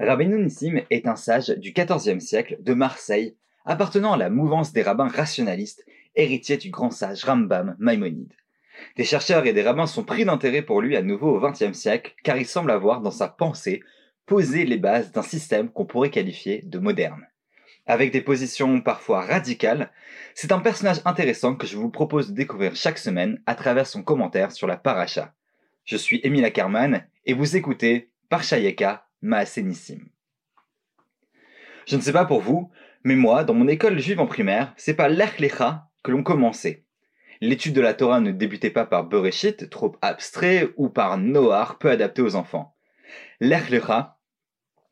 Rabbeinu Nissim est un sage du XIVe siècle de Marseille, appartenant à la mouvance des rabbins rationalistes, héritier du grand sage Rambam Maïmonide. Des chercheurs et des rabbins sont pris d'intérêt pour lui à nouveau au XXe siècle, car il semble avoir dans sa pensée posé les bases d'un système qu'on pourrait qualifier de moderne. Avec des positions parfois radicales, c'est un personnage intéressant que je vous propose de découvrir chaque semaine à travers son commentaire sur la paracha. Je suis Émile Ackerman et vous écoutez Parshayeka Maasenissim. Je ne sais pas pour vous, mais moi, dans mon école juive en primaire, c'est pas l'Erklecha que l'on commençait. L'étude de la Torah ne débutait pas par Bereshit, trop abstrait, ou par Noar, peu adapté aux enfants. L'Erklecha,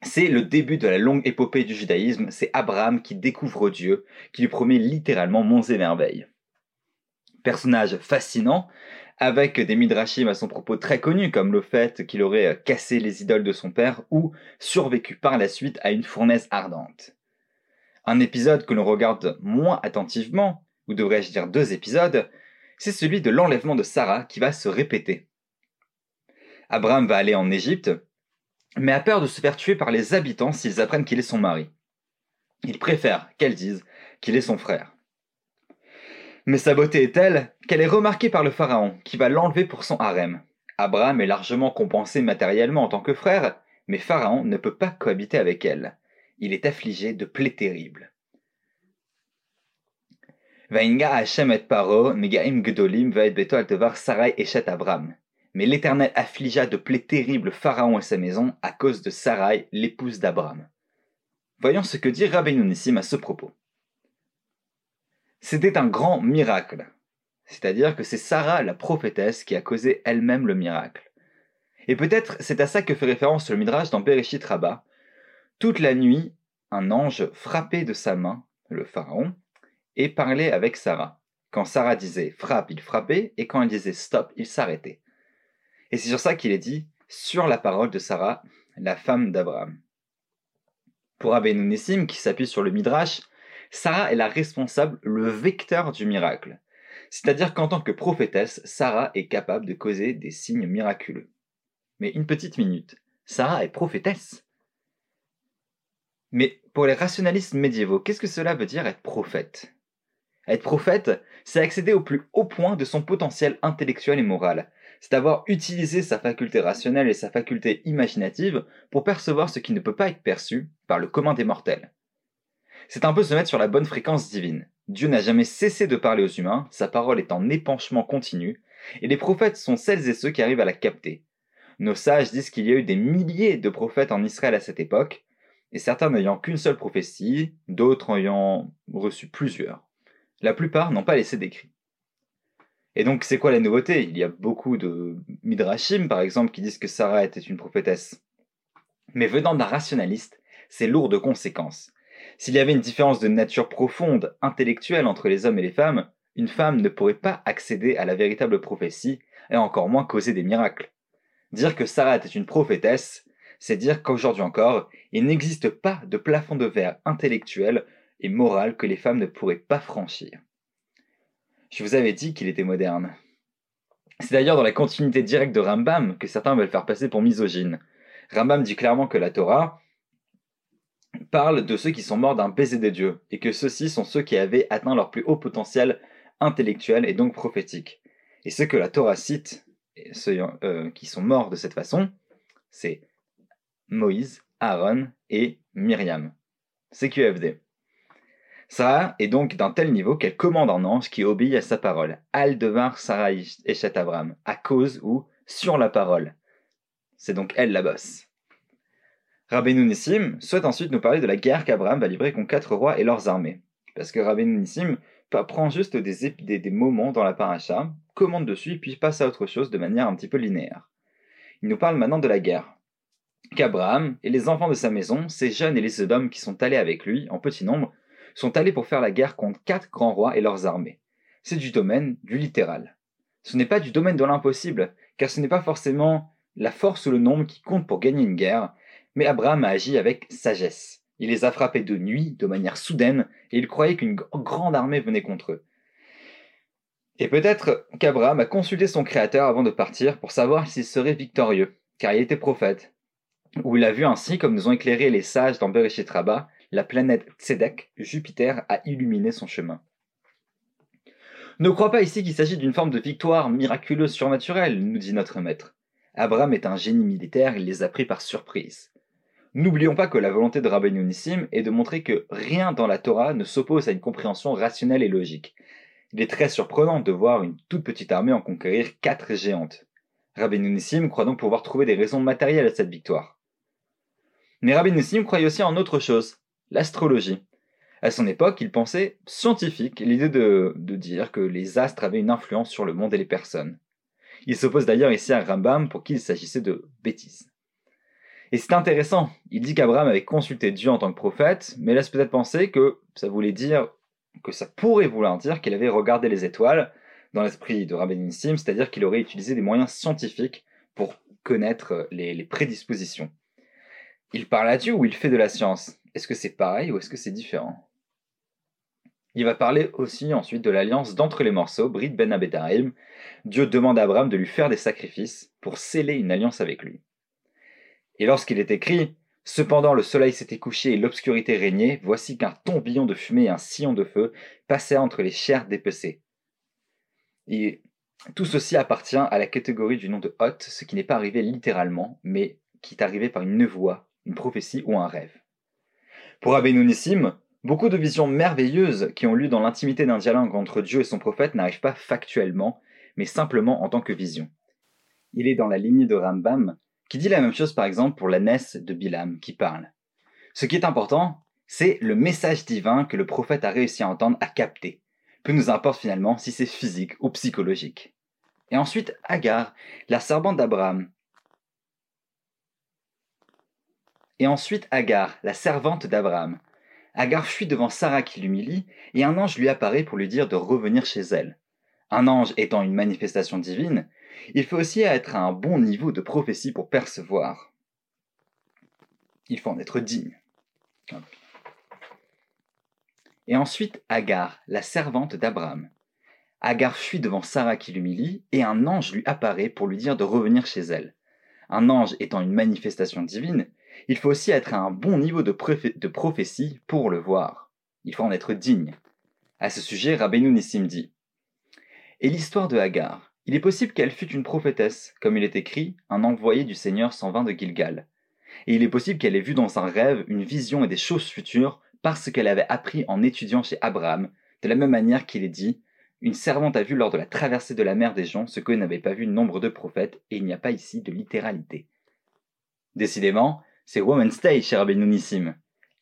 c'est le début de la longue épopée du judaïsme, c'est Abraham qui découvre Dieu, qui lui promet littéralement monts et merveilles. Personnage fascinant, avec des midrashim à son propos très connus, comme le fait qu'il aurait cassé les idoles de son père ou survécu par la suite à une fournaise ardente. Un épisode que l'on regarde moins attentivement, ou devrais-je dire deux épisodes, c'est celui de l'enlèvement de Sarah qui va se répéter. Abraham va aller en Égypte, mais a peur de se faire tuer par les habitants s'ils apprennent qu'il est son mari. Il préfère qu'elle dise qu'il est son frère. Mais sa beauté est telle qu'elle est remarquée par le pharaon, qui va l'enlever pour son harem. Abraham est largement compensé matériellement en tant que frère, mais Pharaon ne peut pas cohabiter avec elle. Il est affligé de plaies terribles. Hashem et Paro, Megaim Gedolim, Beto Altevar, Sarai et Abraham. Mais l'Éternel affligea de plaies terribles Pharaon et sa maison à cause de Sarai, l'épouse d'Abraham. Voyons ce que dit Rabbeinu Nissim à ce propos. C'était un grand miracle. C'est-à-dire que c'est Sarah, la prophétesse, qui a causé elle-même le miracle. Et peut-être c'est à ça que fait référence le Midrash dans Bereshit Rabbah. Toute la nuit, un ange frappait de sa main le pharaon et parlait avec Sarah. Quand Sarah disait frappe, il frappait, et quand elle disait stop, il s'arrêtait. Et c'est sur ça qu'il est dit, sur la parole de Sarah, la femme d'Abraham. Pour Abenu Nissim, qui s'appuie sur le Midrash, Sarah est la responsable, le vecteur du miracle. C'est-à-dire qu'en tant que prophétesse, Sarah est capable de causer des signes miraculeux. Mais une petite minute, Sarah est prophétesse. Mais pour les rationalistes médiévaux, qu'est-ce que cela veut dire être prophète? Être prophète, c'est accéder au plus haut point de son potentiel intellectuel et moral, c'est avoir utilisé sa faculté rationnelle et sa faculté imaginative pour percevoir ce qui ne peut pas être perçu par le commun des mortels. C'est un peu se mettre sur la bonne fréquence divine. Dieu n'a jamais cessé de parler aux humains, sa parole est en épanchement continu, et les prophètes sont celles et ceux qui arrivent à la capter. Nos sages disent qu'il y a eu des milliers de prophètes en Israël à cette époque, et certains n'ayant qu'une seule prophétie, d'autres ayant reçu plusieurs. La plupart n'ont pas laissé d'écrit. Et donc, c'est quoi la nouveauté? Il y a beaucoup de midrashim, par exemple, qui disent que Sarah était une prophétesse. Mais venant d'un rationaliste, c'est lourd de conséquences. S'il y avait une différence de nature profonde, intellectuelle entre les hommes et les femmes, une femme ne pourrait pas accéder à la véritable prophétie, et encore moins causer des miracles. Dire que Sarah était une prophétesse, c'est dire qu'aujourd'hui encore, il n'existe pas de plafond de verre intellectuel et moral que les femmes ne pourraient pas franchir. Je vous avais dit qu'il était moderne. C'est d'ailleurs dans la continuité directe de Rambam que certains veulent faire passer pour misogyne. Rambam dit clairement que la Torah parle de ceux qui sont morts d'un baiser des dieux, et que ceux-ci sont ceux qui avaient atteint leur plus haut potentiel intellectuel et donc prophétique. Et ceux que la Torah cite, ceux euh, qui sont morts de cette façon, c'est Moïse, Aaron et Myriam. CQFD. Sarah est donc d'un tel niveau qu'elle commande un ange qui obéit à sa parole. Al Sarah Eshet Abraham, à cause ou sur la parole. C'est donc elle la bosse. Rabbeinu Nissim souhaite ensuite nous parler de la guerre qu'Abraham va livrer contre quatre rois et leurs armées. Parce que Rabbeinu Nissim prend juste des, des, des, moments dans la paracha, commande dessus, puis passe à autre chose de manière un petit peu linéaire. Il nous parle maintenant de la guerre. Qu'Abraham et les enfants de sa maison, ces jeunes et les Sodomes qui sont allés avec lui, en petit nombre, sont allés pour faire la guerre contre quatre grands rois et leurs armées. C'est du domaine du littéral. Ce n'est pas du domaine de l'impossible, car ce n'est pas forcément la force ou le nombre qui compte pour gagner une guerre, mais Abraham a agi avec sagesse. Il les a frappés de nuit, de manière soudaine, et il croyait qu'une grande armée venait contre eux. Et peut-être qu'Abraham a consulté son Créateur avant de partir pour savoir s'il serait victorieux, car il était prophète. où il a vu ainsi, comme nous ont éclairé les sages dans Bereshit la planète Tzedek, Jupiter, a illuminé son chemin. Ne crois pas ici qu'il s'agit d'une forme de victoire miraculeuse surnaturelle, nous dit notre maître. Abraham est un génie militaire, il les a pris par surprise. N'oublions pas que la volonté de Rabbeinu Nissim est de montrer que rien dans la Torah ne s'oppose à une compréhension rationnelle et logique. Il est très surprenant de voir une toute petite armée en conquérir quatre géantes. Rabbeinu Nissim croit donc pouvoir trouver des raisons matérielles à cette victoire. Mais Rabbeinu Nissim croyait aussi en autre chose, l'astrologie. À son époque, il pensait scientifique l'idée de, de dire que les astres avaient une influence sur le monde et les personnes. Il s'oppose d'ailleurs ici à Rambam pour qui il s'agissait de bêtises. Et c'est intéressant, il dit qu'Abraham avait consulté Dieu en tant que prophète, mais laisse peut-être penser que ça voulait dire, que ça pourrait vouloir dire qu'il avait regardé les étoiles dans l'esprit de Rabbi Nissim, c'est-à-dire qu'il aurait utilisé des moyens scientifiques pour connaître les, les prédispositions. Il parle à Dieu ou il fait de la science? Est-ce que c'est pareil ou est-ce que c'est différent? Il va parler aussi ensuite de l'alliance d'entre les morceaux, Brit Ben Abetarim. Dieu demande à Abraham de lui faire des sacrifices pour sceller une alliance avec lui. Et lorsqu'il est écrit Cependant le soleil s'était couché et l'obscurité régnait, voici qu'un tourbillon de fumée et un sillon de feu passaient entre les chairs dépecées. Et tout ceci appartient à la catégorie du nom de Hot, ce qui n'est pas arrivé littéralement, mais qui est arrivé par une nevoie, une prophétie ou un rêve. Pour Abénonissim, Beaucoup de visions merveilleuses qui ont lieu dans l'intimité d'un dialogue entre Dieu et son prophète n'arrivent pas factuellement, mais simplement en tant que vision. Il est dans la lignée de Rambam, qui dit la même chose par exemple pour la Ness de Bilam, qui parle. Ce qui est important, c'est le message divin que le prophète a réussi à entendre, à capter. Peu nous importe finalement si c'est physique ou psychologique. Et ensuite, Agar, la servante d'Abraham. Et ensuite, Agar, la servante d'Abraham. Agar fuit devant Sarah qui l'humilie, et un ange lui apparaît pour lui dire de revenir chez elle. Un ange étant une manifestation divine, il faut aussi être à un bon niveau de prophétie pour percevoir. Il faut en être digne. Et ensuite Agar, la servante d'Abraham. Agar fuit devant Sarah qui l'humilie, et un ange lui apparaît pour lui dire de revenir chez elle. Un ange étant une manifestation divine, il faut aussi être à un bon niveau de, prophétie pour le voir. Il faut en être digne. À ce sujet, Rabbeinu Nissim dit Et l'histoire de Hagar Il est possible qu'elle fût une prophétesse, comme il est écrit, un envoyé du Seigneur s'en vint de Gilgal. Et il est possible qu'elle ait vu dans un rêve une vision et des choses futures parce qu'elle avait appris en étudiant chez Abraham, de la même manière qu'il est dit Une servante a vu lors de la traversée de la mer des gens ce que n'avait pas vu nombre de prophètes, et il n'y a pas ici de littéralité. Décidément, c'est Woman's Day chez Rabbi Nissim.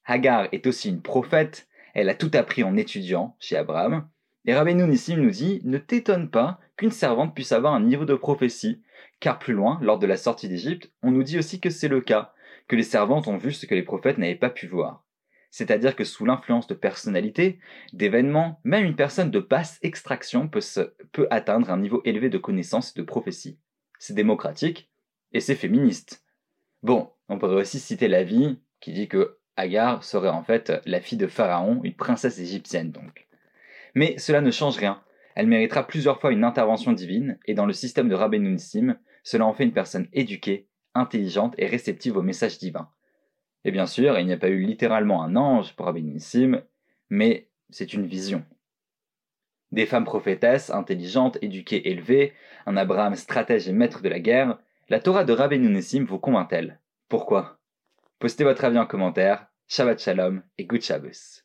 Hagar est aussi une prophète, elle a tout appris en étudiant chez Abraham. Et Rabbi Nissim nous dit Ne t'étonne pas qu'une servante puisse avoir un niveau de prophétie, car plus loin, lors de la sortie d'Égypte, on nous dit aussi que c'est le cas, que les servantes ont vu ce que les prophètes n'avaient pas pu voir. C'est-à-dire que sous l'influence de personnalités, d'événements, même une personne de basse extraction peut, peut atteindre un niveau élevé de connaissance et de prophétie. C'est démocratique et c'est féministe. Bon, on pourrait aussi citer la vie qui dit que Agar serait en fait la fille de Pharaon, une princesse égyptienne donc. Mais cela ne change rien. Elle méritera plusieurs fois une intervention divine, et dans le système de Rabbeinu Nissim, cela en fait une personne éduquée, intelligente et réceptive au message divin. Et bien sûr, il n'y a pas eu littéralement un ange pour Rabbeinu Nissim, mais c'est une vision. Des femmes prophétesses, intelligentes, éduquées, élevées, un Abraham stratège et maître de la guerre, la Torah de Rabbeinu Nissim vous convainc-elle? Pourquoi? Postez votre avis en commentaire. Shabbat Shalom et Good Shabbos.